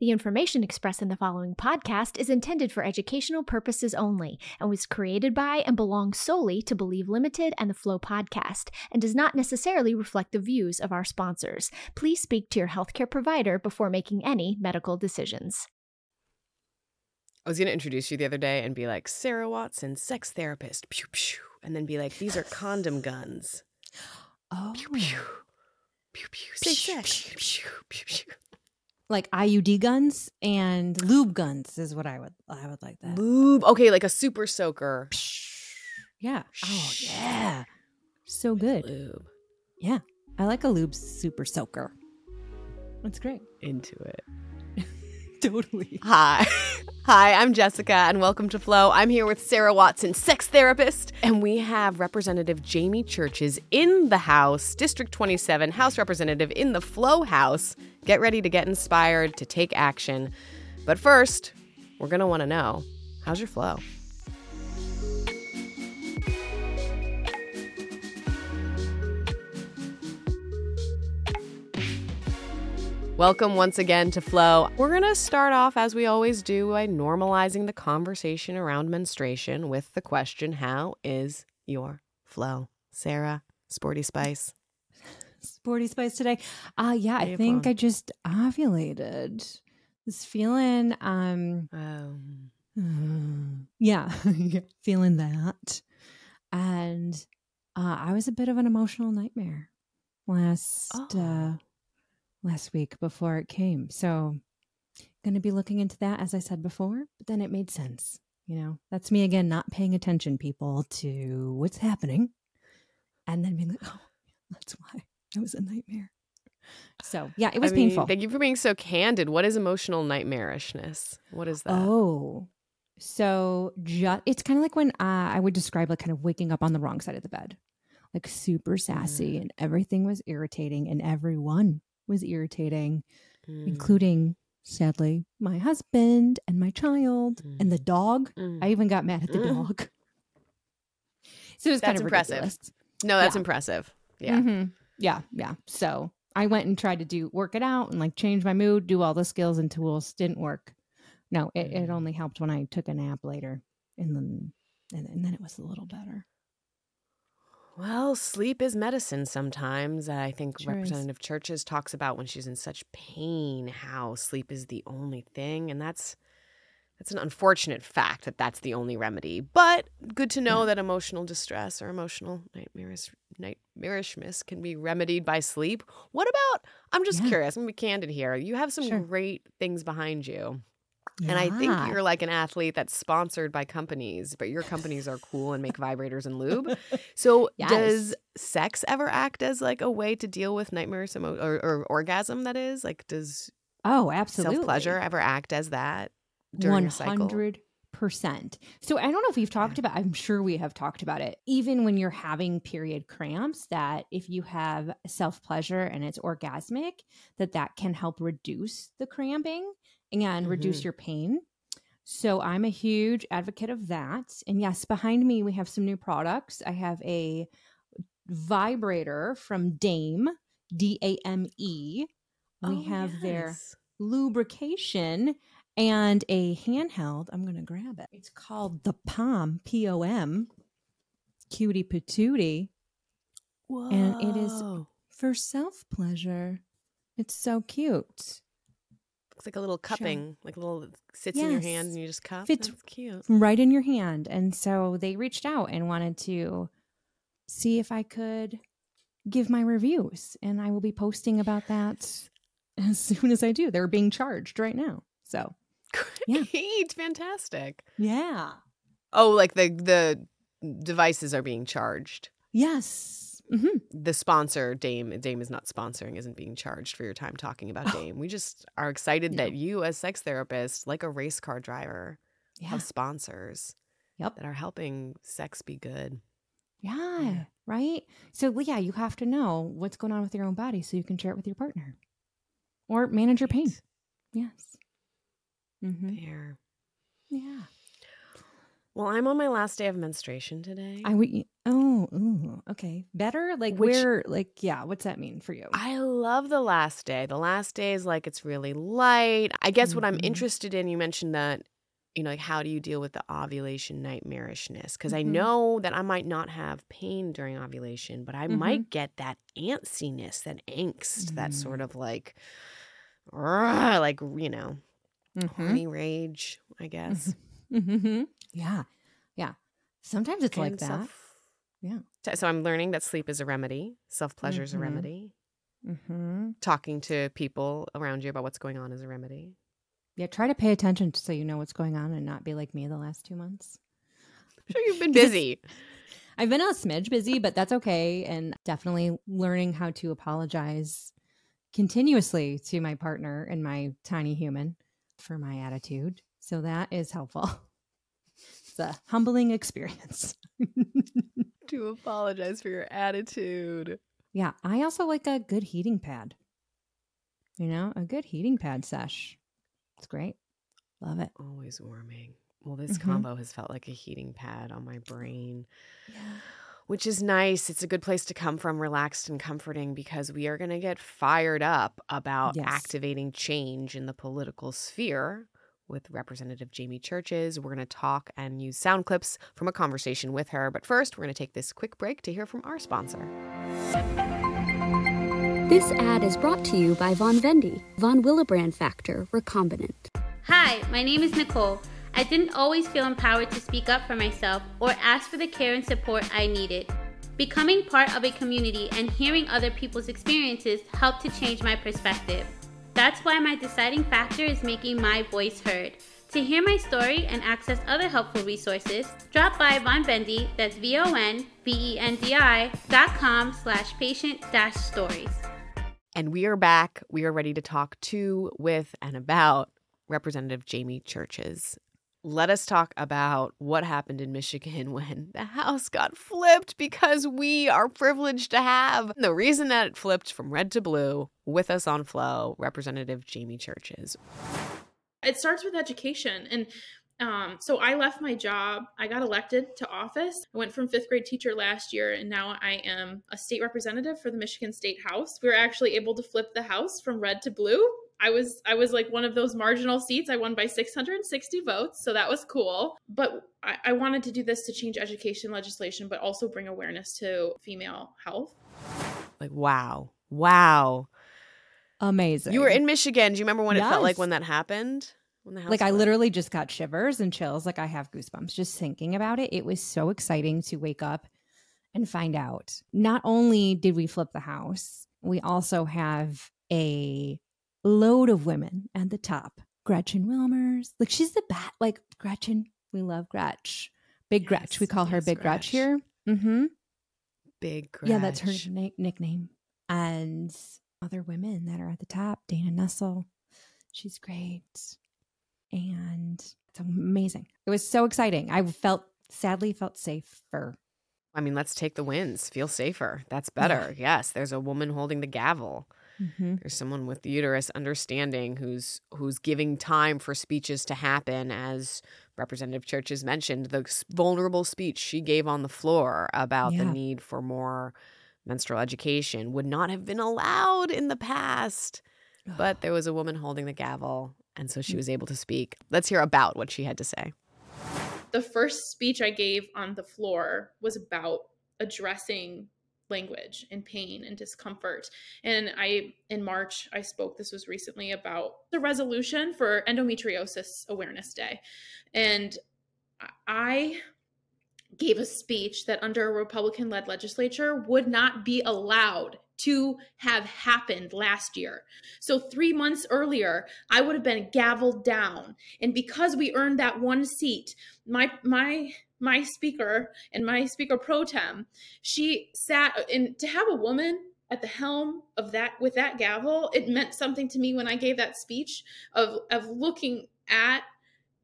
The information expressed in the following podcast is intended for educational purposes only and was created by and belongs solely to Believe Limited and the Flow podcast and does not necessarily reflect the views of our sponsors. Please speak to your healthcare provider before making any medical decisions. I was going to introduce you the other day and be like, Sarah Watson, sex therapist. Pew, pew. And then be like, these are condom guns. Oh, Pew, pew. Pew, pew. Sex. Pew, pew, pew, pew. Like IUD guns and lube guns is what I would I would like that. Lube. Okay, like a super soaker. Yeah. Oh yeah. So good. Lube. Yeah. I like a lube super soaker. That's great. Into it. Totally. Hi. Hi, I'm Jessica, and welcome to Flow. I'm here with Sarah Watson, sex therapist, and we have Representative Jaime Churches in the House, District 27, House Representative in the Flow House. Get ready to get inspired to take action. But first, we're going to want to know how's your flow? Welcome once again to Flow. We're going to start off, as we always do, by normalizing the conversation around menstruation with the question How is your flow? Sarah, Sporty Spice. Sporty spice today. Uh yeah, I think. I just ovulated. Was feeling um Um, yeah, feeling that. And uh, I was a bit of an emotional nightmare last uh, Oh. Last week before it came. So, going to be looking into that, as I said before. But then it made sense. You know, that's me again, not paying attention, people, to what's happening, and then being like, "Oh, that's why it was a nightmare." So, yeah, it was I mean, painful. Thank you for being so candid. What is emotional nightmarishness? What is that? Oh, so just it's kind of like when uh, I would describe like kind of waking up on the wrong side of the bed, like super sassy, Mm. and everything was irritating, and everyone was irritating, Mm, including sadly my husband and my child and the dog. mm. I even got mad at the Mm. dog. So it was kind of impressive. ridiculous. no, that's yeah. impressive. Yeah. Mhm. yeah, yeah. So I went and tried to do work it out and like change my mood, do all the skills and tools. Didn't work. No, it, it Mm. only helped when I took a nap later, and then and, and then it was a little better. Well, sleep is medicine sometimes. I think Sure is. Representative Churches talks about when she's in such pain how sleep is the only thing and that's that's an unfortunate fact that that's the only remedy. But good to know Yeah. that emotional distress or emotional nightmarish nightmarishness can be remedied by sleep. What about I'm just Yeah. curious, I'm gonna be candid here. You have some Sure. great things behind you. And I think you're like an athlete that's sponsored by companies, but your companies are cool and make vibrators and lube. So Yes. does sex ever act as like a way to deal with nightmares emo- or, or orgasm? That is like, does oh, absolutely self pleasure ever act as that during One a cycle? hundred percent. So I don't know if we've talked about. I'm sure we have talked about it. Even when you're having period cramps, that if you have self pleasure and it's orgasmic, that that can help reduce the cramping and reduce Mhm. your pain. So I'm a huge advocate of that. And yes, behind me we have some new products. I have a vibrator from Dame, D A M E. We Oh, have their lubrication and a handheld. I'm going to grab it. It's called the POM, P O M, cutie patootie and it is- for self pleasure. It's so cute. Looks like a little Sure. cupping, like a little sits in your hand and you just cup. Fits- That's cute. Right in your hand. And so they reached out and wanted to see if I could give my reviews. And I will be posting about that as soon as I do. They're being charged right now. So, Yeah. Great, fantastic. yeah. Oh, like the the devices are being charged. Yes. Hmm the sponsor Dame Dame is not sponsoring isn't being charged for your time talking about Oh. Dame. We just are excited No. that you as sex therapist like a race car driver Yeah. have sponsors Yep. that are helping sex be good. Yeah, right. So yeah, you have to know what's going on with your own body so you can share it with your partner or manage your pain. Yes. hmm There. Yeah. Well, I'm on my last day of menstruation today. I would. Oh, ooh, okay. Better? Like Which- where like yeah, what's that mean for you? I love the last day. The last day is like it's really light. I guess what I'm Mhm. interested in, you mentioned that, you know, like how do you deal with the ovulation nightmarishness? Because I Mhm. know that I might not have pain during ovulation, but I Mhm. might get that antsiness, that angst, that Mm. sort of like, like you know, Mhm. horny rage. I guess. Mhm. Yeah. Yeah. Sometimes it's like that. self- Yeah. So- I'm learning that sleep is a remedy, self pleasure is a Mhm. remedy, Mhm. talking to people around you about what's going on is a remedy. Yeah, try to pay attention so you know what's going on and not be like me the last 2 months. I'm sure you've been busy. I've been a smidge busy, but that's okay. And definitely learning how to apologize continuously to my partner and my tiny human for my attitude. So that is helpful. A humbling experience. to apologize for your attitude. yeah, I also like a good heating pad. You know, a good heating pad sesh. It's great. Love it. Always warming. Well, this Mhm. combo has felt like a heating pad on my brain, which is nice. It's a good place to come from, relaxed and comforting, because we are going to get fired up about Yes. activating change in the political sphere with Representative Jaime Churches. We're going to talk and use sound clips from a conversation with her. But first, we're going to take this quick break to hear from our sponsor. This ad is brought to you by Vonvendi, Von Willebrand Factor Recombinant. Hi, my name is Nicole. I didn't always feel empowered to speak up for myself or ask for the care and support I needed. Becoming part of a community and hearing other people's experiences helped to change my perspective. That's why my deciding factor is making my voice heard. To hear my story and access other helpful resources, drop by Vonvendi, that's V-O-N-V-E-N-D-I dot com slash patient dash stories. And we are back. We are ready to talk to, with, and about Representative Jaime Churches. Let us talk about what happened in Michigan when the House got flipped because we are privileged to have the reason that it flipped from red to blue with us on Flow, Representative Jaime Churches. it starts with education and um, so i left my job. I got elected to office. I went from fifth grade teacher last year and now i am a state representative for the michigan state house. We were actually able to flip the house from red to blue i was i was like one of those marginal seats i won by 660 votes so that was cool but I, I wanted to do this to change education legislation but also bring awareness to female health Like, wow. Wow. Amazing. You were in Michigan. Do you remember when it felt like when that happened? When the House like I literally just got shivers and chills. Like I have goosebumps just thinking about it. It was so exciting to wake up and find out. Not only did we flip the house, we also have a load of women at the top. Gretchen Whitmer, like she's the bat. Like Gretchen, we love Gretch. Big Gretch, we Yes, call her Big Gretch, Gretch. here. Mm-hmm. Big Gretch. Yeah, that's her na- nickname. And other women that are at the top. Dana Nessel, she's great. And it's amazing. It was so exciting. I felt, sadly, felt safer. I mean, let's take the wins. Feel safer. That's better. Yes, there's a woman holding the gavel. Mm-hmm. There's someone with the uterus understanding who's who's giving time for speeches to happen as Representative Churches mentioned the vulnerable speech she gave on the floor about the need for more menstrual education would not have been allowed in the past. But there was a woman holding the gavel and so she was able to speak. Let's hear about what she had to say. the first speech I gave on the floor was about addressing language and pain and discomfort. And I, in March, I spoke, this was recently, about the resolution for Endometriosis Awareness Day. And I gave a speech that under a Republican led legislature would not be allowed to have happened last year. So, three months earlier, I would have been gavelled down. And because we earned that one seat, my my my speaker and my speaker pro tem she sat and to have a woman at the helm of that with that gavel it meant something to me when i gave that speech of of looking at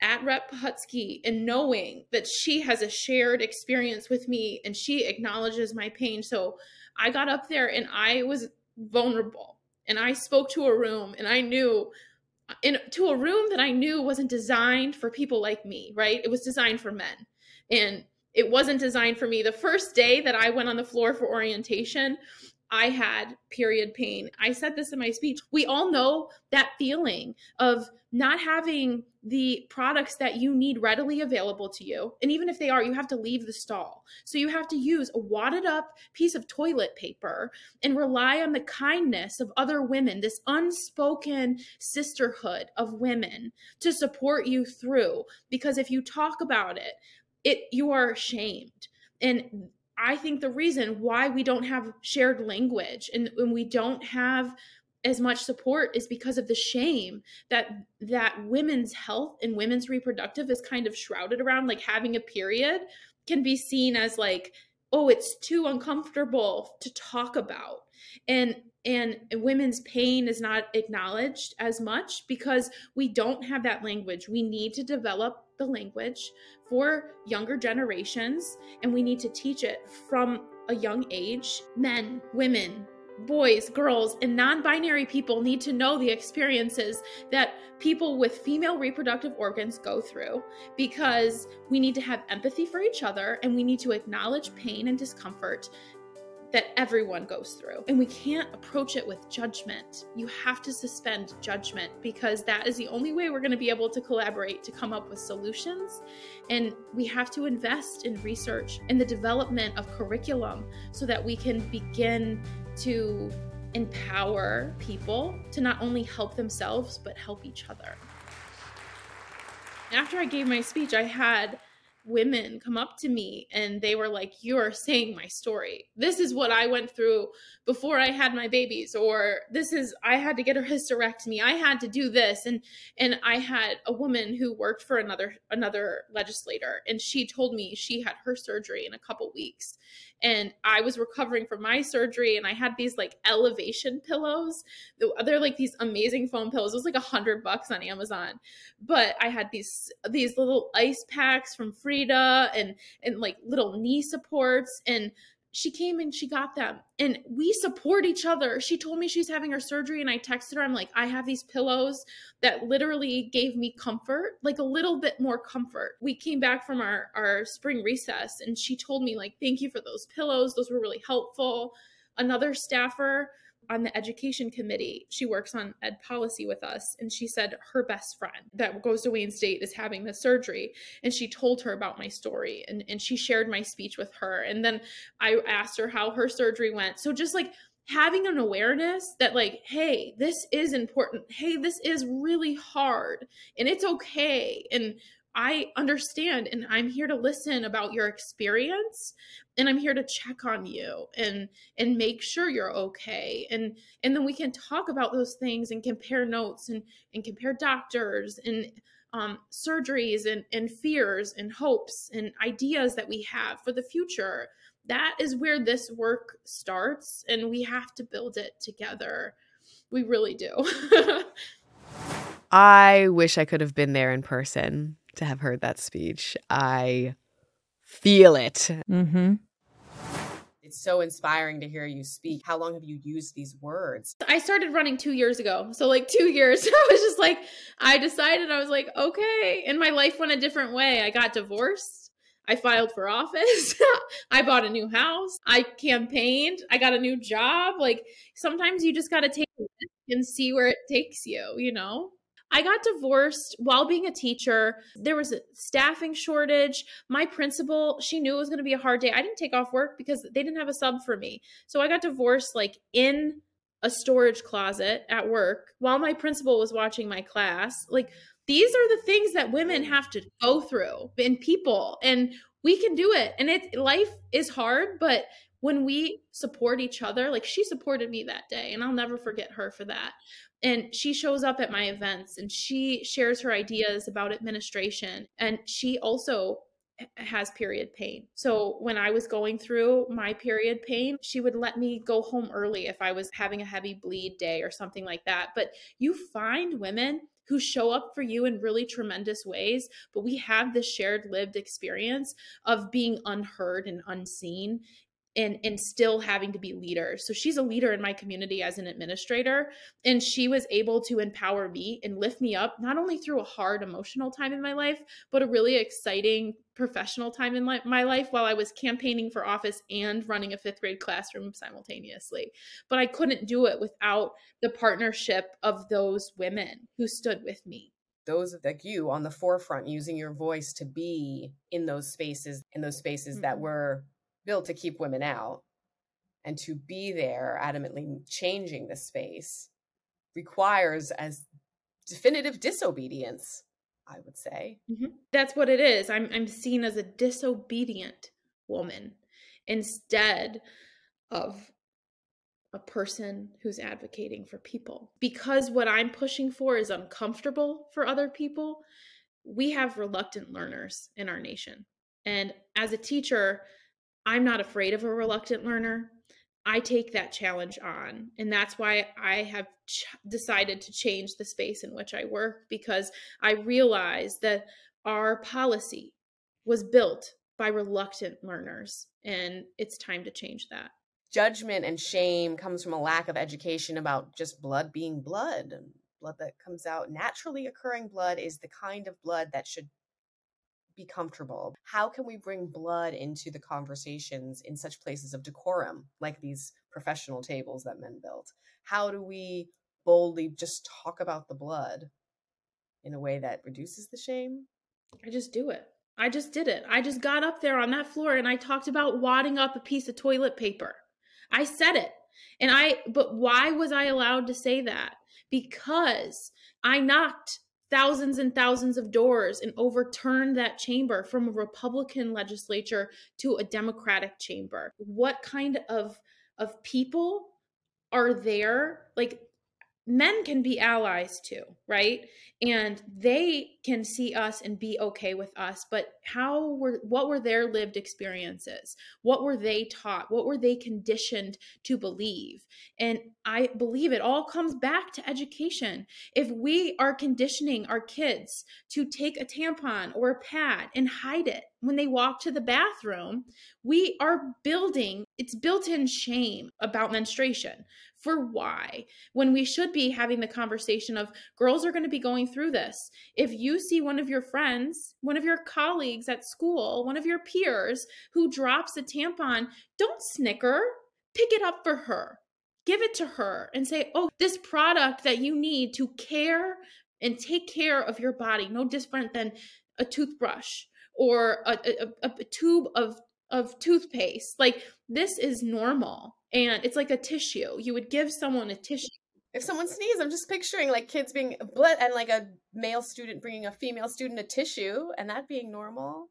at rep Pohutsky and knowing that she has a shared experience with me and she acknowledges my pain so i got up there and i was vulnerable and i spoke to a room and i knew in to a room that I knew wasn't designed for people like me, right? It was designed for men. And it wasn't designed for me. The first day that I went on the floor for orientation, I had period pain. I said this in my speech. We all know that feeling of not having the products that you need readily available to you. And even if they are, you have to leave the stall. So you have to use a wadded up piece of toilet paper and rely on the kindness of other women, this unspoken sisterhood of women to support you through. Because if you talk about it, it you are shamed And I think the reason why we don't have shared language and, and we don't have as much support is because of the shame that that women's health and women's reproductive is kind of shrouded around. Like having a period can be seen as like oh it's too uncomfortable to talk about. And and women's pain is not acknowledged as much because we don't have that language. We need to develop the language for younger generations and we need to teach it from a young age. Men women boys, girls, and non binary people need to know the experiences that people with female reproductive organs go through because we need to have empathy for each other and we need to acknowledge pain and discomfort that everyone goes through. And we can't approach it with judgment. You have to suspend judgment because that is the only way we're going to be able to collaborate to come up with solutions. And we have to invest in research and the development of curriculum so that we can begin to empower people to not only help themselves, but help each other. After I gave my speech, I had women come up to me and they were like, You're saying my story. This is what I went through before I had my babies, or this is I had to get a hysterectomy. I had to do this. And and I had a woman who worked for another another legislator, and she told me she had her surgery in a couple weeks and I was recovering from my surgery and I had these like elevation pillows. They're like these amazing foam pillows. It was like a hundred bucks on Amazon. But I had these these little ice packs from Frida and and like little knee supports and she came and she got them and we support each other. She told me she's having her surgery and I texted her. I'm like, I have these pillows that literally gave me comfort, like a little bit more comfort. We came back from our, our spring recess and she told me, like, thank you for those pillows. Those were really helpful. Another staffer on the education committee. She works on ed policy with us. And she said her best friend that goes to Wayne State is having the surgery. And she told her about my story and, and she shared my speech with her. And then I asked her how her surgery went. So just like having an awareness that like hey this is important hey this is really hard and it's okay and I understand and I'm here to listen about your experience and I'm here to check on you and and make sure you're okay and and then we can talk about those things and compare notes and and compare doctors and um, surgeries and, and fears and hopes and ideas that we have for the future. That is where this work starts, and we have to build it together. We really do. I wish I could have been there in person to have heard that speech. I feel it. Mm-hmm. It's so inspiring to hear you speak. How long have you used these words? I started running two years ago. So, like, two years. I was just like, I decided, I was like, okay. And my life went a different way. I got divorced. I filed for office. I bought a new house. I campaigned. I got a new job. Like, sometimes you just got to take and see where it takes you, you know? I got divorced while being a teacher. There was a staffing shortage. My principal, she knew it was going to be a hard day. I didn't take off work because they didn't have a sub for me. So I got divorced like in a storage closet at work while my principal was watching my class. Like these are the things that women mm. have to go through in people and we can do it. And it life is hard, but when we support each other, like she supported me that day and I'll never forget her for that and she shows up at my events and she shares her ideas about administration and she also has period pain. So when I was going through my period pain, she would let me go home early if I was having a heavy bleed day or something like that. But you find women who show up for you in really tremendous ways, but we have this shared lived experience of being unheard and unseen and and still having to be leaders. So she's a leader in my community as an administrator and she was able to empower me and lift me up not only through a hard emotional time in my life, but a really exciting professional time in my life while I was campaigning for office and running a 5th grade classroom simultaneously. But I couldn't do it without the partnership of those women who stood with me those like you on the forefront using your voice to be in those spaces in those spaces mm-hmm. that were built to keep women out and to be there adamantly changing the space requires as definitive disobedience i would say. Mm-hmm. that's what it is. I'm i'm seen as a disobedient woman instead of a person who's advocating for people. Because what i'm pushing for is uncomfortable for other people we have reluctant learners in our nation. And as a teacher I'm not afraid of a reluctant learner. I take that challenge on. And that's why I have ch- decided to change the space in which I work because I realize that our policy was built by reluctant learners. And it's time to change that. Judgment and shame comes from a lack of education about just blood being blood. Blood that comes out, naturally occurring blood, is the kind of blood that should be comfortable? How can we bring blood into the conversations in such places of decorum, like these professional tables that men built? How do we boldly just talk about the blood in a way that reduces the shame? I just do it. I just did it. I just got up there on that floor and I talked about wadding up a piece of toilet paper. I said it. And I, but why was I allowed to say that? Because I knocked thousands and thousands of doors and overturned that chamber from a Republican legislature to a Democratic chamber. What kind of of people are there? Like men can be allies too, right? And they can see us and be okay with us, but how were what were their lived experiences? What were they taught? What were they conditioned to believe? And I believe it all comes back to education. If we are conditioning our kids to take a tampon or a pad and hide it when they walk to the bathroom, we are building it's built-in shame about menstruation for why when we should be having the conversation of girls are going to be going through this if you see one of your friends one of your colleagues at school one of your peers who drops a tampon don't snicker pick it up for her give it to her and say oh this product that you need to care and take care of your body no different than a toothbrush or a, a, a tube of of toothpaste like this is normal and it's like a tissue. You would give someone a tissue. If someone sneezes, I'm just picturing like kids being blood and like a male student bringing a female student a tissue and that being normal.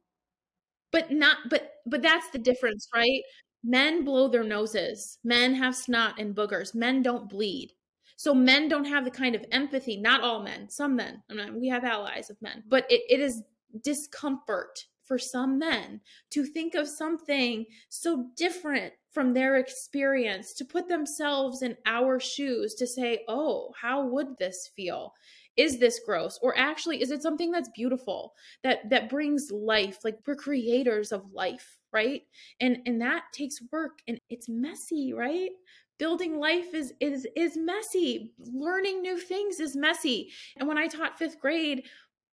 But not but but that's the difference, right? Men blow their noses. Men have snot and boogers. Men don't bleed. So men don't have the kind of empathy, not all men, some men. We have allies of men, but it, it is discomfort for some men to think of something so different from their experience, to put themselves in our shoes, to say, oh, how would this feel? Is this gross? Or actually, is it something that's beautiful, that that brings life? Like we're creators of life, right? And and that takes work and it's messy, right? building life is is is messy learning new things is messy and when i taught 5th grade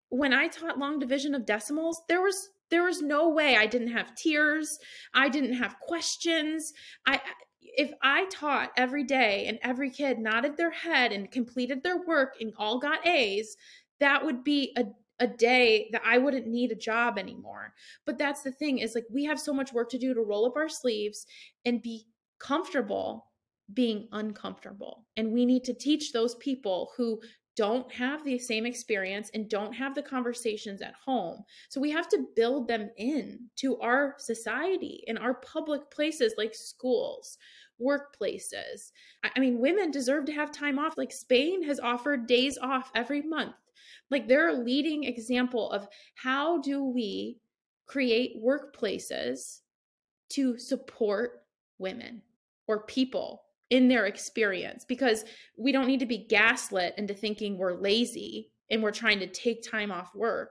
when i taught long division of decimals there was there was no way I didn't have tears. I didn't have questions. I if I taught every day and every kid nodded their head and completed their work and all got A's, that would be a a day that I wouldn't need a job anymore. But that's the thing is like we have so much work to do to roll up our sleeves and be comfortable being uncomfortable. And we need to teach those people who don't have the same experience and don't have the conversations at home. So we have to build them in to our society in our public places like schools, workplaces. I mean, women deserve to have time off. Like Spain has offered days off every month. Like they're a leading example of how do we create workplaces to support women or people in their experience because we don't need to be gaslit into thinking we're lazy and we're trying to take time off work.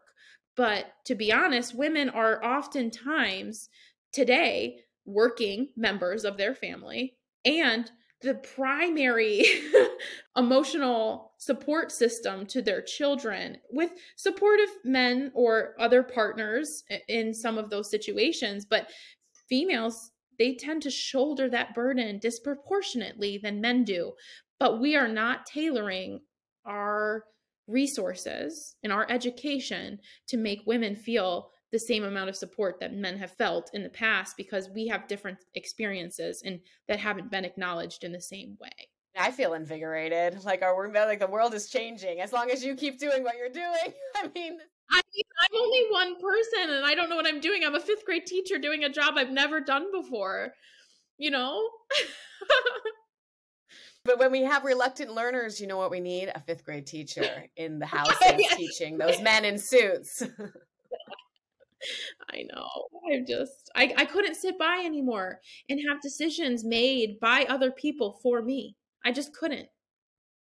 But to be honest, women are oftentimes today working members of their family and the primary emotional support system to their children with supportive men or other partners in some of those situations but females they tend to shoulder that burden disproportionately than men do but we are not tailoring our resources and our education to make women feel the same amount of support that men have felt in the past because we have different experiences and that haven't been acknowledged in the same way. I feel invigorated. Like our like the world is changing as long as you keep doing what you're doing. I mean, I mean, I'm only one person and I don't know what I'm doing. I'm a fifth grade teacher doing a job I've never done before. You know? But when we have reluctant learners, you know what we need? A fifth grade teacher in the house teaching those men in suits. I know. I'm just I, I couldn't sit by anymore and have decisions made by other people for me. I just couldn't.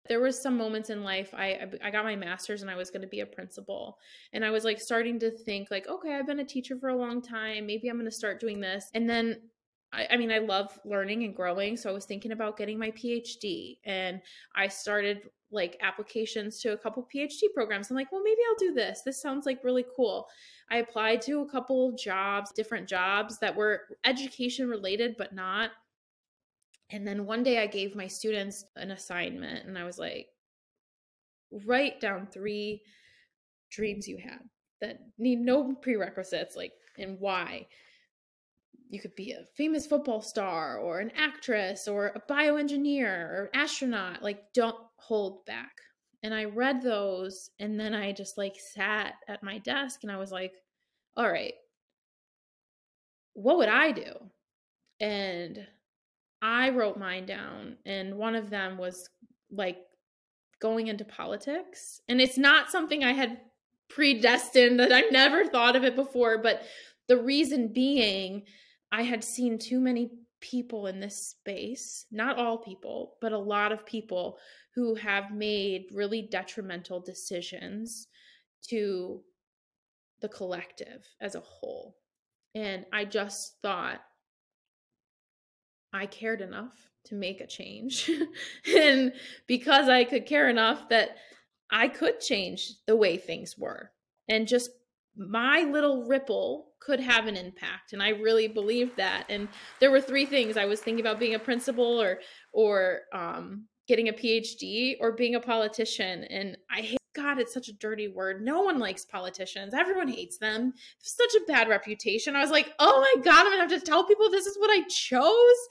There was some moments in life I I got my master's and I was going to be a principal and I was like starting to think like okay I've been a teacher for a long time maybe I'm going to start doing this and then I, I mean I love learning and growing so I was thinking about getting my PhD and I started like applications to a couple PhD programs. I'm like, well, maybe I'll do this. This sounds like really cool. I applied to a couple jobs, different jobs that were education related, but not. And then one day I gave my students an assignment and I was like, write down three dreams you had that need no prerequisites, like, and why. You could be a famous football star or an actress or a bioengineer or astronaut. Like, don't hold back and I read those and then I just like sat at my desk and I was like, all right, what would I do? And I wrote mine down and one of them was like going into politics. And it's not something I had predestined that I never thought of it before, but the reason being I had seen too many people in this space, not all people, but a lot of people who have made really detrimental decisions to the collective as a whole. And I just thought I cared enough to make a change. and because I could care enough that I could change the way things were. And just my little ripple could have an impact and i really believed that and there were three things i was thinking about being a principal or or um getting a PhD or being a politician. And I God, it's such a dirty word. No one likes politicians. Everyone hates them. Such a bad reputation. I was like, oh my God, I'm to have to tell people this is what I chose.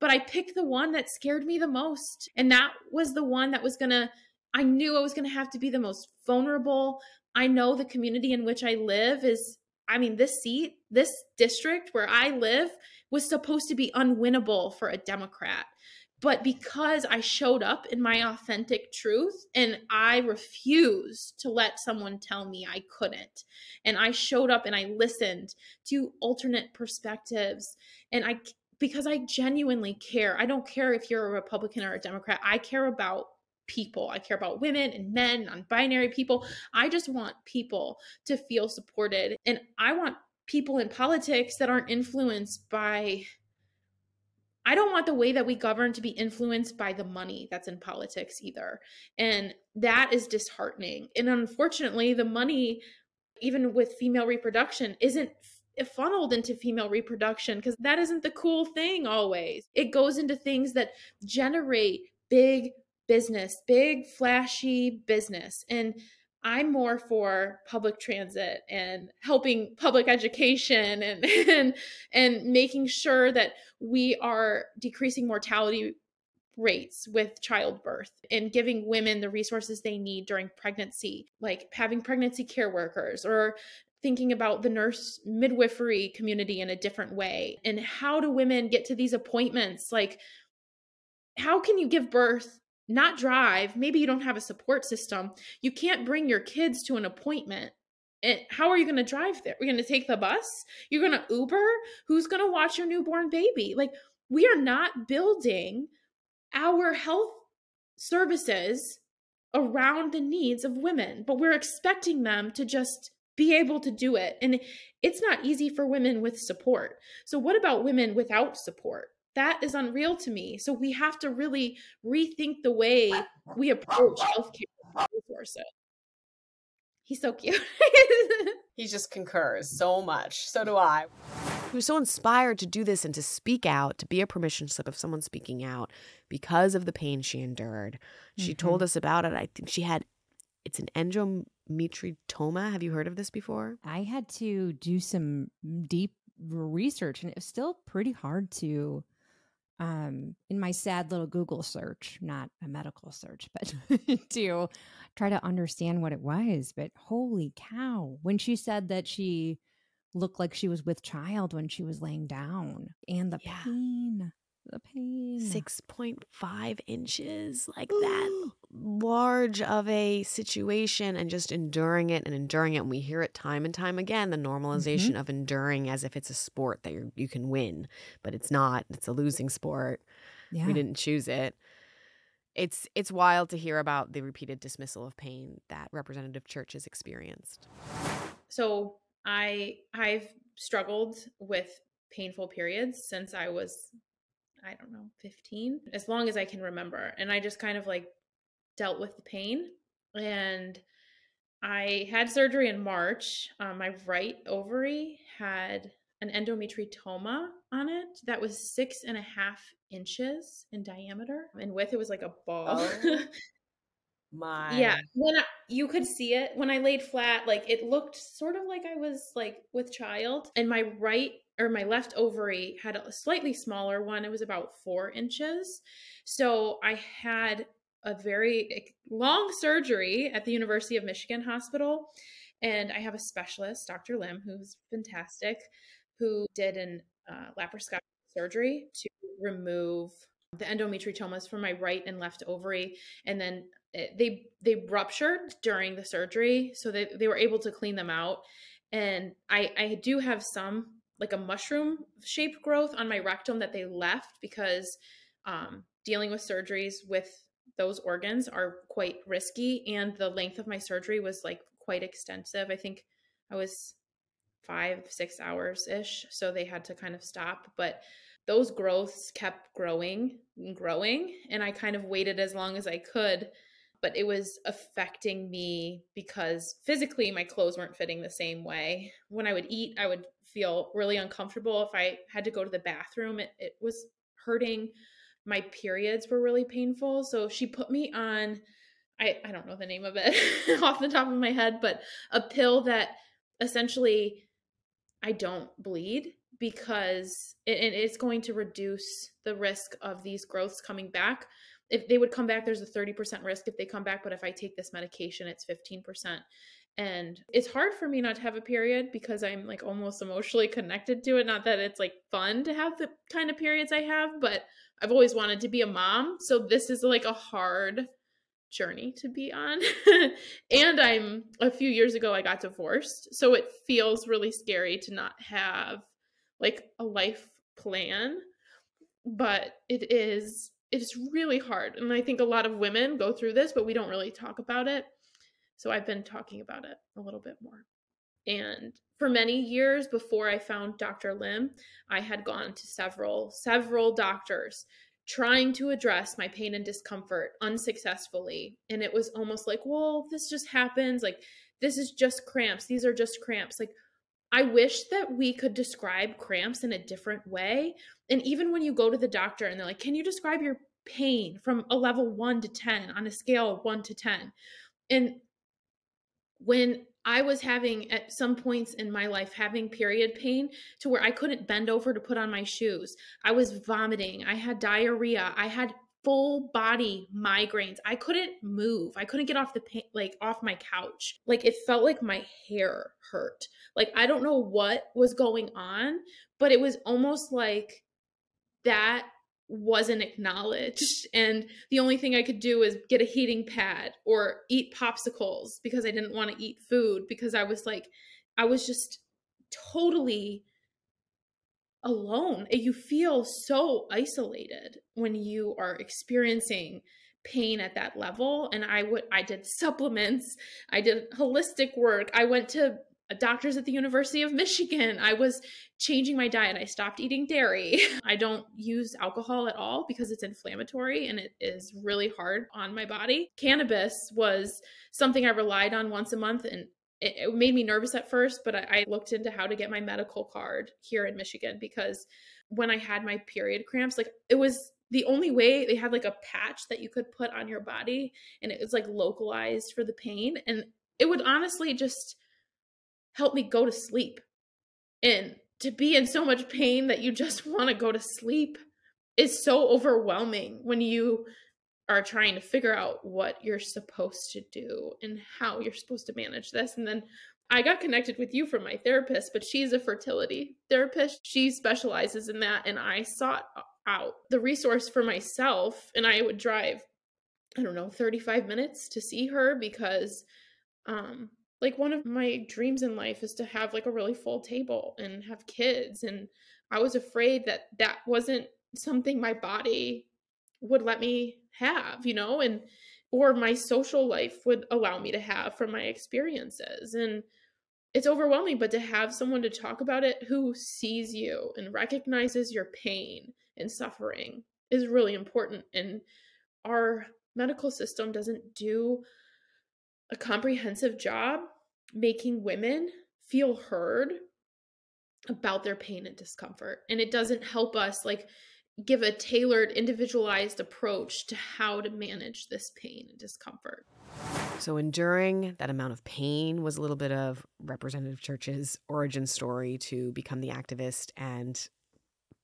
But I picked the one that scared me the most. And that was the one that was to, I knew I was to have to be the most vulnerable. I know the community in which I live is, I mean, this seat, this district where I live was supposed to be unwinnable for a Democrat but because I showed up in my authentic truth and I refused to let someone tell me I couldn't, and I showed up and I listened to alternate perspectives, and I because I genuinely care. I don't care if you're a Republican or a Democrat. I care about people. I care about women and men, non binary people. I just want people to feel supported. And I want people in politics that aren't influenced by I don't want the way that we govern to be influenced by the money that's in politics either. And that is disheartening. And unfortunately, the money, even with female reproduction, isn't funneled into female reproduction because that isn't the cool thing always. It goes into things that generate big business, big, flashy business. And I'm more for public transit and helping public education and and and making sure that we are decreasing mortality rates with childbirth and giving women the resources they need during pregnancy, like having pregnancy care workers or thinking about the nurse midwifery community in a different way. And how do women get to these appointments? Like, how can you give birth not drive, maybe you don't have a support system, you can't bring your kids to an appointment. And how are you going to drive there? We're going to take the bus? You're going to Uber? Who's going to watch your newborn baby? Like, we are not building our health services around the needs of women, but we're expecting them to just be able to do it. And it's not easy for women with support. So, what about women without support? That is unreal to me. So, we have to really rethink the way we approach healthcare resources. He's so cute. he just concurs so much. So do I. He was so inspired to do this and to speak out, to be a permission slip of someone speaking out because of the pain she endured. She mm-hmm. told us about it. I think she had it's an endometrioma. Have you heard of this before? I had to do some deep research and it was still pretty hard to um in my sad little Google search, not a medical search, but to try to understand what it was. But holy cow, when she said that she looked like she was with child when she was laying down and the yeah. pain the pain. 6.5 inches like that large of a situation and just enduring it and enduring it. And we hear it time and time again the normalization mm-hmm. of enduring as if it's a sport that you you can win but it's not. It's a losing sport. Yeah. we didn't choose it. It's it's wild to hear about the repeated dismissal of pain that representative church has experienced. So i i've struggled with painful periods since i was I don't know, 15, as long as I can remember. And I just kind of like dealt with the pain. And I had surgery in March. Um, my right ovary had an endometrioma on it that was six and a half inches in diameter and width. It was like a ball. Oh. My yeah, when I, you could see it when I laid flat, like it looked sort of like I was like with child, and my right or my left ovary had a slightly smaller one. It was about four inches. So I had a very long surgery at the University of Michigan Hospital. And I have a specialist, Dr. Lim, who's fantastic, who did an uh, laparoscopic surgery to remove the endometriomas from my right and left ovary. And then it, they they ruptured during the surgery, so they, they were able to clean them out. And I, I do have some like a mushroom shaped growth on my rectum that they left because um, dealing with surgeries with those organs are quite risky and the length of my surgery was like quite extensive. I think i was five six hours ish so they had to kind of stop but those growths kept growing and growing and i kind of waited as long as i could but it was affecting me because physically my clothes weren't fitting the same way. When i would eat i would feel really uncomfortable if I had to go to the bathroom. It, it was hurting. My periods were really painful. So she put me on, I, I don't know the name of it off the top of my head, but a pill that essentially I don't bleed because it, it's going to reduce the risk of these growths coming back. If they would come back, there's a 30% risk if they come back. But if I take this medication, it's 15% and it's hard for me not to have a period because i'm like almost emotionally connected to it. Not that it's like fun to have the kind of periods i have but i've always wanted to be a mom. So this is like a hard journey to be on. And i'm a few years ago i got divorced. So it feels really scary to not have like a life plan. But it is it's really hard. And i think a lot of women go through this but we don't really talk about it so I've been talking about it a little bit more. And for many years before I found Dr. Lim, I had gone to several, several doctors trying to address my pain and discomfort unsuccessfully. And it was almost like, well, this just happens. Like, this is just cramps. These are just cramps. Like, I wish that we could describe cramps in a different way. And even when you go to the doctor and they're like, can you describe your pain from a level one to 10 on a scale of one to 10? And when I was having at some points in my life having period pain to where I couldn't bend over to put on my shoes. I was vomiting. I had diarrhea. I had full body migraines. I couldn't move. I couldn't get off the like off my couch. Like it felt like my hair hurt. Like I don't know what was going on, but it was almost like that wasn't acknowledged. And the only thing i could do was get a heating pad or eat popsicles because i didn't want to eat food because i was like i was just totally alone. You feel so isolated when you are experiencing pain at that level. And i would i did supplements. I did holistic work. I went to doctors at the University of Michigan. I was changing my diet. I stopped eating dairy. I don't use alcohol at all because it's inflammatory and it is really hard on my body. Cannabis was something I relied on once a month and it, it made me nervous at first, but I, I looked into how to get my medical card here in Michigan because when I had my period cramps, like it was the only way they had like a patch that you could put on your body and it was like localized for the pain. And it would honestly just help me go to sleep. And to be in so much pain that you just want to go to sleep is so overwhelming when you are trying to figure out what you're supposed to do and how you're supposed to manage this. And then I got connected with you from my therapist, but she's a fertility therapist. She specializes in that. And I sought out the resource for myself. And I would drive, I don't know, 35 minutes to see her because um, like one of my dreams in life is to have like a really full table and have kids and i was afraid that that wasn't something my body would let me have you know and or my social life would allow me to have from my experiences and it's overwhelming but to have someone to talk about it who sees you and recognizes your pain and suffering is really important and our medical system doesn't do a comprehensive job making women feel heard about their pain and discomfort. And it doesn't help us like give a tailored, individualized approach to how to manage this pain and discomfort. So, enduring that amount of pain was a little bit of Representative Churches' origin story to become the activist and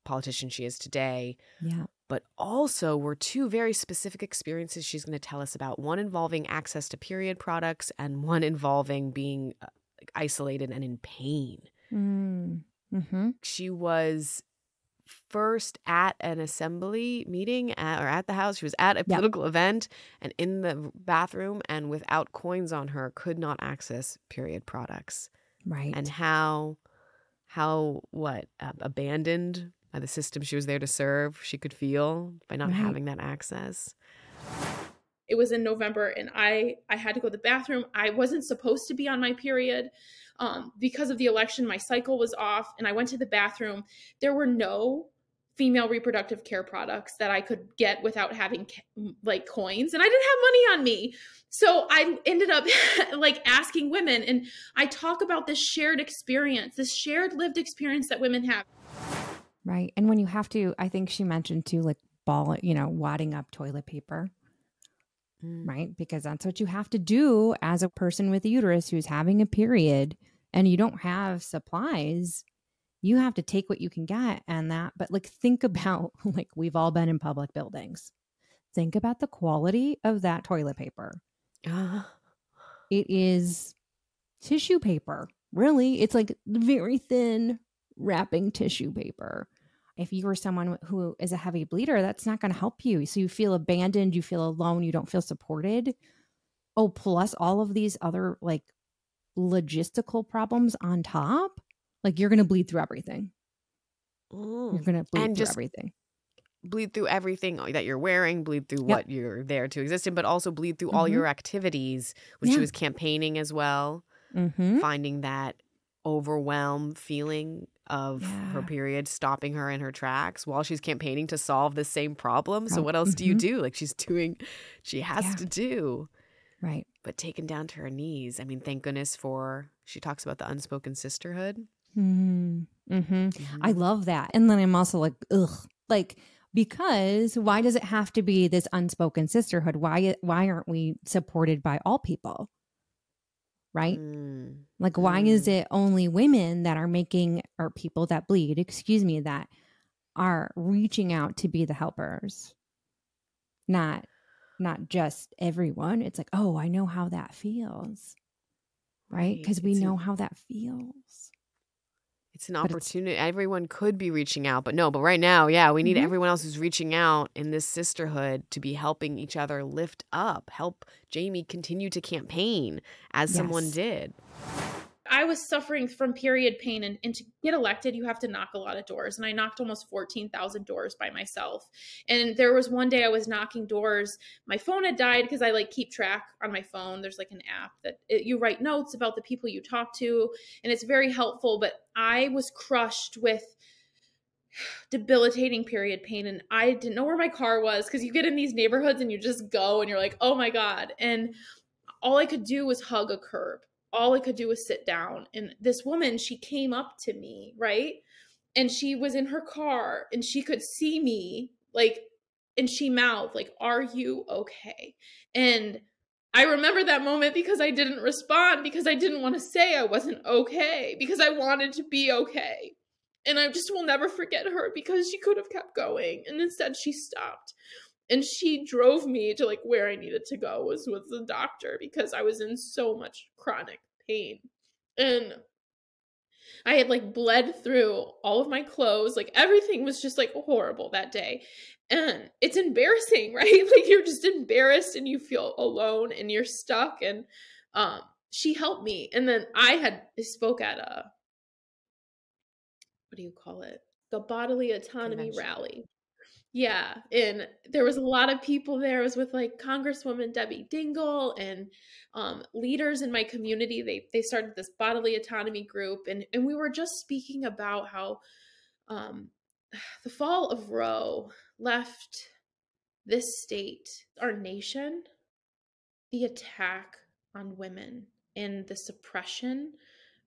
politician she is today. Yeah but also were two very specific experiences she's going to tell us about one involving access to period products and one involving being uh, isolated and in pain. Mm. Mm-hmm. She was first at an assembly meeting at, or at the house. She was at a political yep. event and in the bathroom and without coins on her could not access period products. Right. And how, how, what, uh, abandoned by the system she was there to serve, she could feel by not right. having that access. It was in November and I I had to go to the bathroom. I wasn't supposed to be on my period. Um, because of the election, my cycle was off and I went to the bathroom. There were no female reproductive care products that I could get without having like coins and I didn't have money on me. So I ended up like asking women and I talk about this shared experience, this shared lived experience that women have. Right. And when you have to, I think she mentioned too, like ball, you know, wadding up toilet paper. Mm. Right. Because that's what you have to do as a person with a uterus who's having a period and you don't have supplies. You have to take what you can get and that. But like, think about like we've all been in public buildings. Think about the quality of that toilet paper. Uh. It is tissue paper. Really, it's like very thin wrapping tissue paper if you are someone who is a heavy bleeder, that's not going to help you. So you feel abandoned, you feel alone, you don't feel supported. Oh, plus all of these other like logistical problems on top, like you're going to bleed through everything. Mm. You're going to bleed and through everything. Bleed through everything that you're wearing, bleed through yep. what you're there to exist in, but also bleed through mm-hmm. all your activities, which yeah. she was campaigning as well, mm-hmm. finding that overwhelm feeling of yeah. her period stopping her in her tracks while she's campaigning to solve the same problem. So what else mm-hmm. do you mm-hmm. do? Like she's doing she has yeah. to do. Right. But taken down to her knees. I mean, thank goodness for she talks about the unspoken sisterhood. Mm-hmm. Mm-hmm. I mm-hmm. love that. And then I'm also like, ugh, like because why does it have to be this unspoken sisterhood? Why why aren't we supported by all people? Right? Mm. Like, why mm. is it only women that are making, or people that bleed, excuse me, that are reaching out to be the helpers? Not, not just everyone. It's like, oh, I know how that feels, right? Because we know how that feels. It's an opportunity. It's, everyone could be reaching out, but no, but right now, yeah, we need mm-hmm. everyone else who's reaching out in this sisterhood to be helping each other lift up, help Jaime continue to campaign as yes. someone did. I was suffering from period pain, and, and to get elected, you have to knock a lot of doors. And I knocked almost 14,000 doors by myself. And there was one day I was knocking doors. My phone had died because I like keep track on my phone. There's like an app that it, you write notes about the people you talk to, and it's very helpful. But I was crushed with debilitating period pain and I didn't know where my car was because you get in these neighborhoods and you just go and you're like, oh my God. And all I could do was hug a curb. All I could do was sit down. And this woman, she came up to me, right? And she was in her car and she could see me, like, and she mouthed, like, are you okay? And I remember that moment because I didn't respond because I didn't want to say I wasn't okay because I wanted to be okay. And I just will never forget her because she could have kept going and instead she stopped. And she drove me to like where I needed to go was with the doctor because I was in so much chronic pain. And I had like bled through all of my clothes. Like everything was just like horrible that day. And it's embarrassing, right? Like you're just embarrassed and you feel alone and you're stuck. And um, she helped me. And then I had spoke at a what do you call it? The bodily autonomy Convention. rally. Yeah, and there was a lot of people there. It was with like Congresswoman Debbie Dingell and um, leaders in my community. They they started this bodily autonomy group, and and we were just speaking about how um, the fall of Roe left this state, our nation, the attack on women and the suppression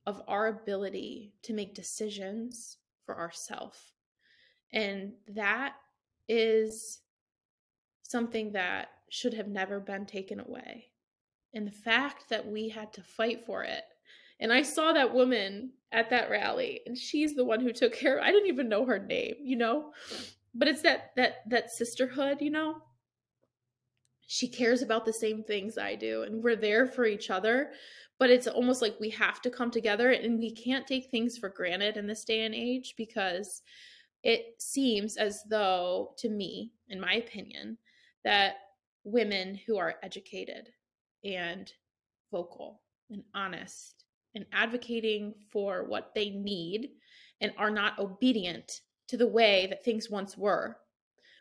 of our ability to make decisions for ourselves. And that is something that should have never been taken away. And the fact that we had to fight for it. And I saw that woman at that rally, and she's the one who took care. I didn't even know her name, you know, but it's that that that sisterhood, you know. She cares about the same things I do, and we're there for each other but it's almost like we have to come together and we can't take things for granted in this day and age because it seems as though to me in my opinion that women who are educated and vocal and honest and advocating for what they need and are not obedient to the way that things once were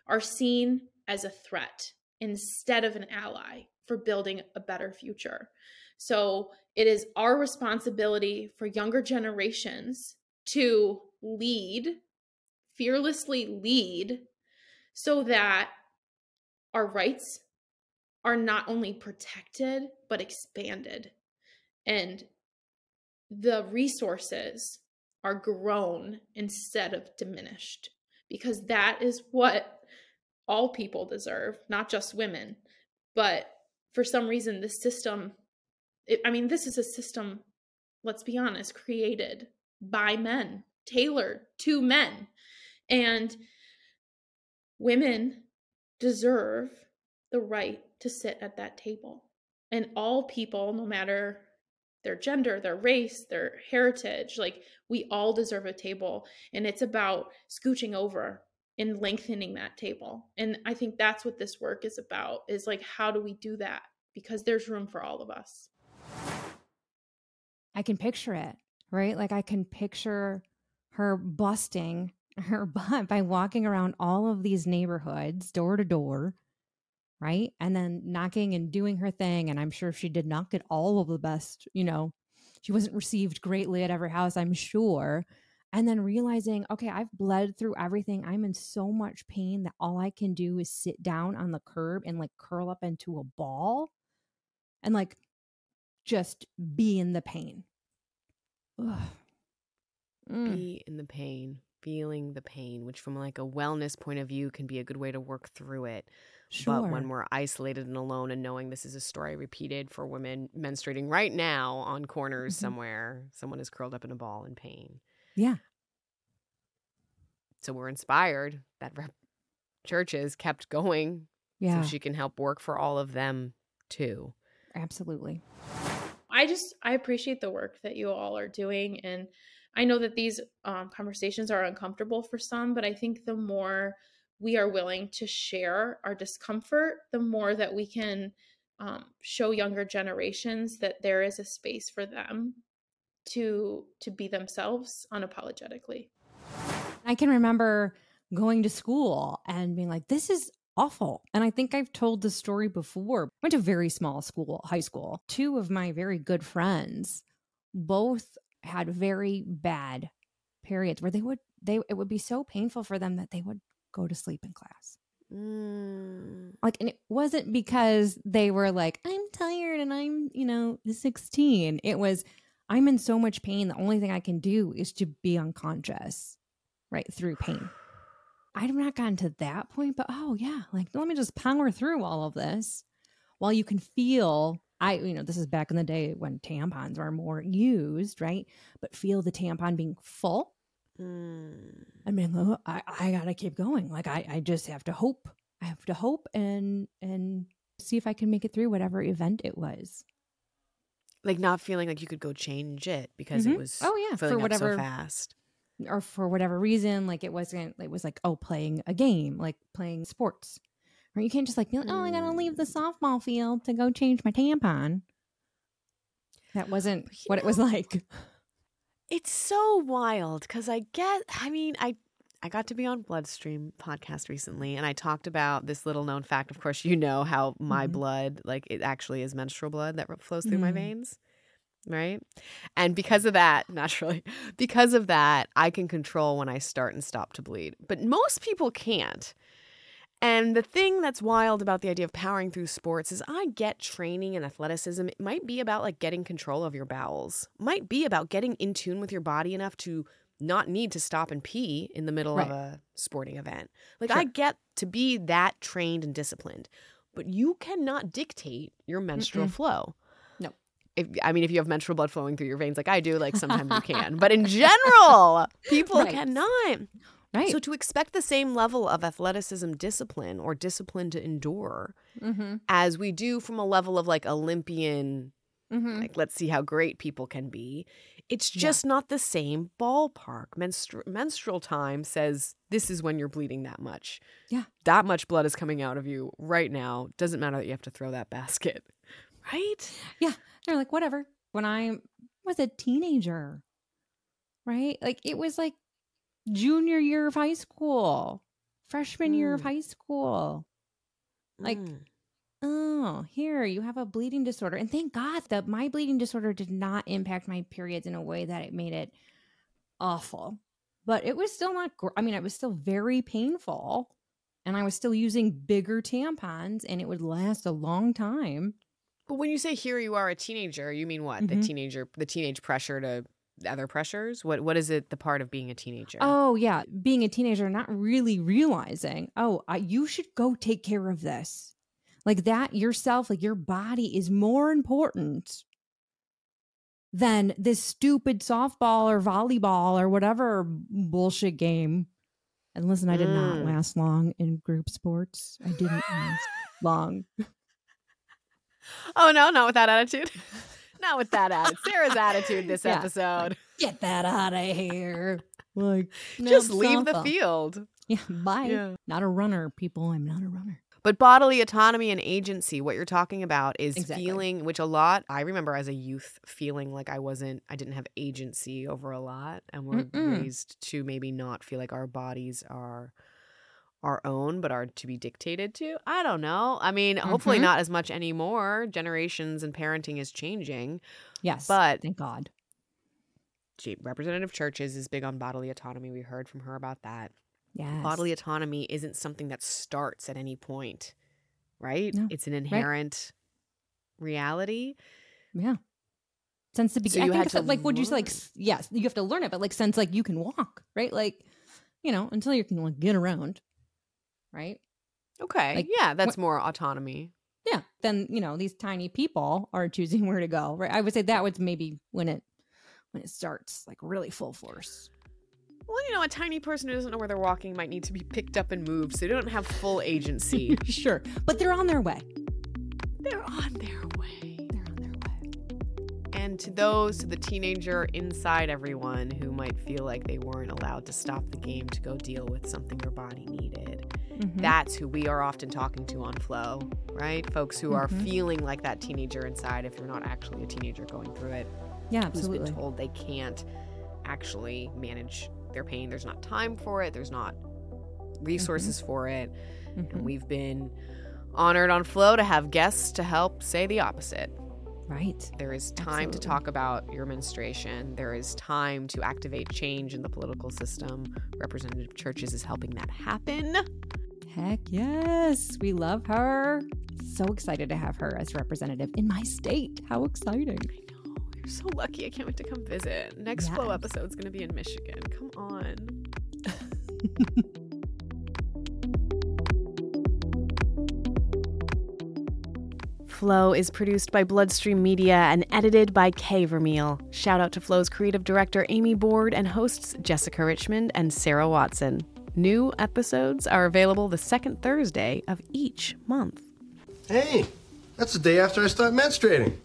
are seen as a threat instead of an ally for building a better future. So it is our responsibility for younger generations to lead, fearlessly lead, so that our rights are not only protected, but expanded. And the resources are grown instead of diminished, because that is what all people deserve, not just women. But for some reason, the system it, I mean, this is a system, let's be honest, created by men, tailored to men. And women deserve the right to sit at that table. And all people, no matter their gender, their race, their heritage, like we all deserve a table. And it's about scooching over and lengthening that table. And I think that's what this work is about is like, how do we do that? Because there's room for all of us. I can picture it, right? Like I can picture her busting her butt by walking around all of these neighborhoods door to door, right? And then knocking and doing her thing. And I'm sure she did not get all of the best, you know, she wasn't received greatly at every house, I'm sure. And then realizing, okay, I've bled through everything. I'm in so much pain that all I can do is sit down on the curb and like curl up into a ball and like just be in the pain. Mm. Be in the pain, feeling the pain, which from like a wellness point of view can be a good way to work through it. Sure. But when we're isolated and alone and knowing this is a story repeated for women menstruating right now on corners mm-hmm. somewhere, someone is curled up in a ball in pain. Yeah. So we're inspired that rep- churches kept going yeah. so she can help work for all of them too. Absolutely. I just I appreciate the work that you all are doing, and I know that these um, conversations are uncomfortable for some, but I think the more we are willing to share our discomfort, the more that we can um, show younger generations that there is a space for them to to be themselves unapologetically. I can remember going to school and being like, this is awful. And I think I've told this story before. I went to very small school, high school. Two of my very good friends both had very bad periods where they would they it would be so painful for them that they would go to sleep in class. Mm. Like and it wasn't because they were like, I'm tired and I'm, you know, 16. It was I'm in so much pain. The only thing I can do is to be unconscious, right? Through pain. I've not gotten to that point, but oh yeah, like let me just power through all of this while you can feel I, you know, this is back in the day when tampons were more used, right? But feel the tampon being full. Mm. I mean, I, I gotta keep going. Like I, I just have to hope. I have to hope and and see if I can make it through whatever event it was. Like not feeling like you could go change it because Mhm. it was Oh, yeah, for whatever- so fast. or for whatever reason, like it wasn't, it was like, oh, playing a game, like playing sports. Or you can't just like be like, oh, I gotta leave the softball field to go change my tampon. That wasn't what it was like. It's so wild because I get. I mean, I I got to be on Bloodstream podcast recently, and I talked about this little known fact. Of course, you know how my Mhm. blood, like it actually is menstrual blood that flows through my Mm. veins, right? And because of that, naturally, because of that, I can control when I start and stop to bleed. But most people can't. And the thing that's wild about the idea of powering through sports is I get training and athleticism. It might be about like getting control of your bowels. Might be about getting in tune with your body enough to not need to stop and pee in the middle of a sporting event. Like Sure. I get to be that trained and disciplined. But you cannot dictate your menstrual Mm-mm. flow. No. If, I mean, if you have menstrual blood flowing through your veins like I do, like sometimes you can. But in general, people Right. cannot. Right. So to expect the same level of athleticism discipline or discipline to endure mm-hmm. as we do from a level of like Olympian, Mm-hmm. like let's see how great people can be, it's Yeah. just not the same ballpark. Menstru- menstrual time says this is when you're bleeding that much. Yeah. That much blood is coming out of you right now. Doesn't matter that you have to throw that basket. Right? Yeah. They're like, whatever. When I was a teenager, right? Like it was like junior year of high school, freshman year of Mm. high school. Like, Mm. Oh, here you have a bleeding disorder. And thank God that my bleeding disorder did not impact my periods in a way that it made it awful. But it was still not, gr- I mean, it was still very painful. And I was still using bigger tampons and it would last a long time. But when you say here you are a teenager, you mean what? The Mhm. teenager, the teenage pressure to other pressures? What What is it? The part of being a teenager? Oh, yeah. Being a teenager, not really realizing, oh, I, you should go take care of this. Like that yourself, like your body is more important than this stupid softball or volleyball or whatever bullshit game. And listen, I did not Mm. last long in group sports. I didn't last long. Oh no, not with that attitude. not with that attitude. Sarah's attitude this Yeah. episode. Get that out of here. Like, Just no leave the field. Yeah, bye. Yeah. Not a runner, people. I'm not a runner. But bodily autonomy and agency, what you're talking about is Exactly. feeling, which a lot, I remember as a youth feeling like I wasn't, I didn't have agency over a lot. And we're Mm-mm. raised to maybe not feel like our bodies are our own, but are to be dictated to. I don't know. I mean, hopefully Mhm. not as much anymore. Generations and parenting is changing. Yes. But thank God. She, Representative Churches is big on bodily autonomy. We heard from her about that. Yes. Bodily autonomy isn't something that starts at any point, right? No. It's an inherent reality. Yeah. Since the beginning, you I think that, like, would you say, like, yes, you have to learn it, but like, since like you can walk, right? Like, you know, until you can like get around, right? Okay. Like, yeah, that's more autonomy. Yeah. Then you know these tiny people are choosing where to go, right? I would say that was maybe when it when it starts like really full force. Well, you know, a tiny person who doesn't know where they're walking might need to be picked up and moved, so they don't have full agency. sure, but they're on their way. they're on their way. They're on their way. And to those, to the teenager inside everyone who might feel like they weren't allowed to stop the game to go deal with something their body needed, Mhm. that's who we are often talking to on Flow, right? Folks who are Mhm. feeling like that teenager inside if you're not actually a teenager going through it. Yeah, who's absolutely. been told they can't actually manage their pain. There's not time for it. There's not resources for it. And we've been honored on Flow to have guests to help say the opposite. Right. There is time to talk about your menstruation. There is time to activate change in the political system. Representative Churches is helping that happen. Heck yes. We love her. So excited to have her as representative in my state. How exciting. Oh, you're so lucky. I can't wait to come visit. Next Flow Yes. episode's going to be in Michigan. Come on. Flow is produced by Bloodstream Media and edited by Kay Vermeil. Shout out to Flow's creative director Amy Board and hosts Jessica Richmond and Sarah Watson. New episodes are available the second Thursday of each month. Hey, that's the day after I start menstruating.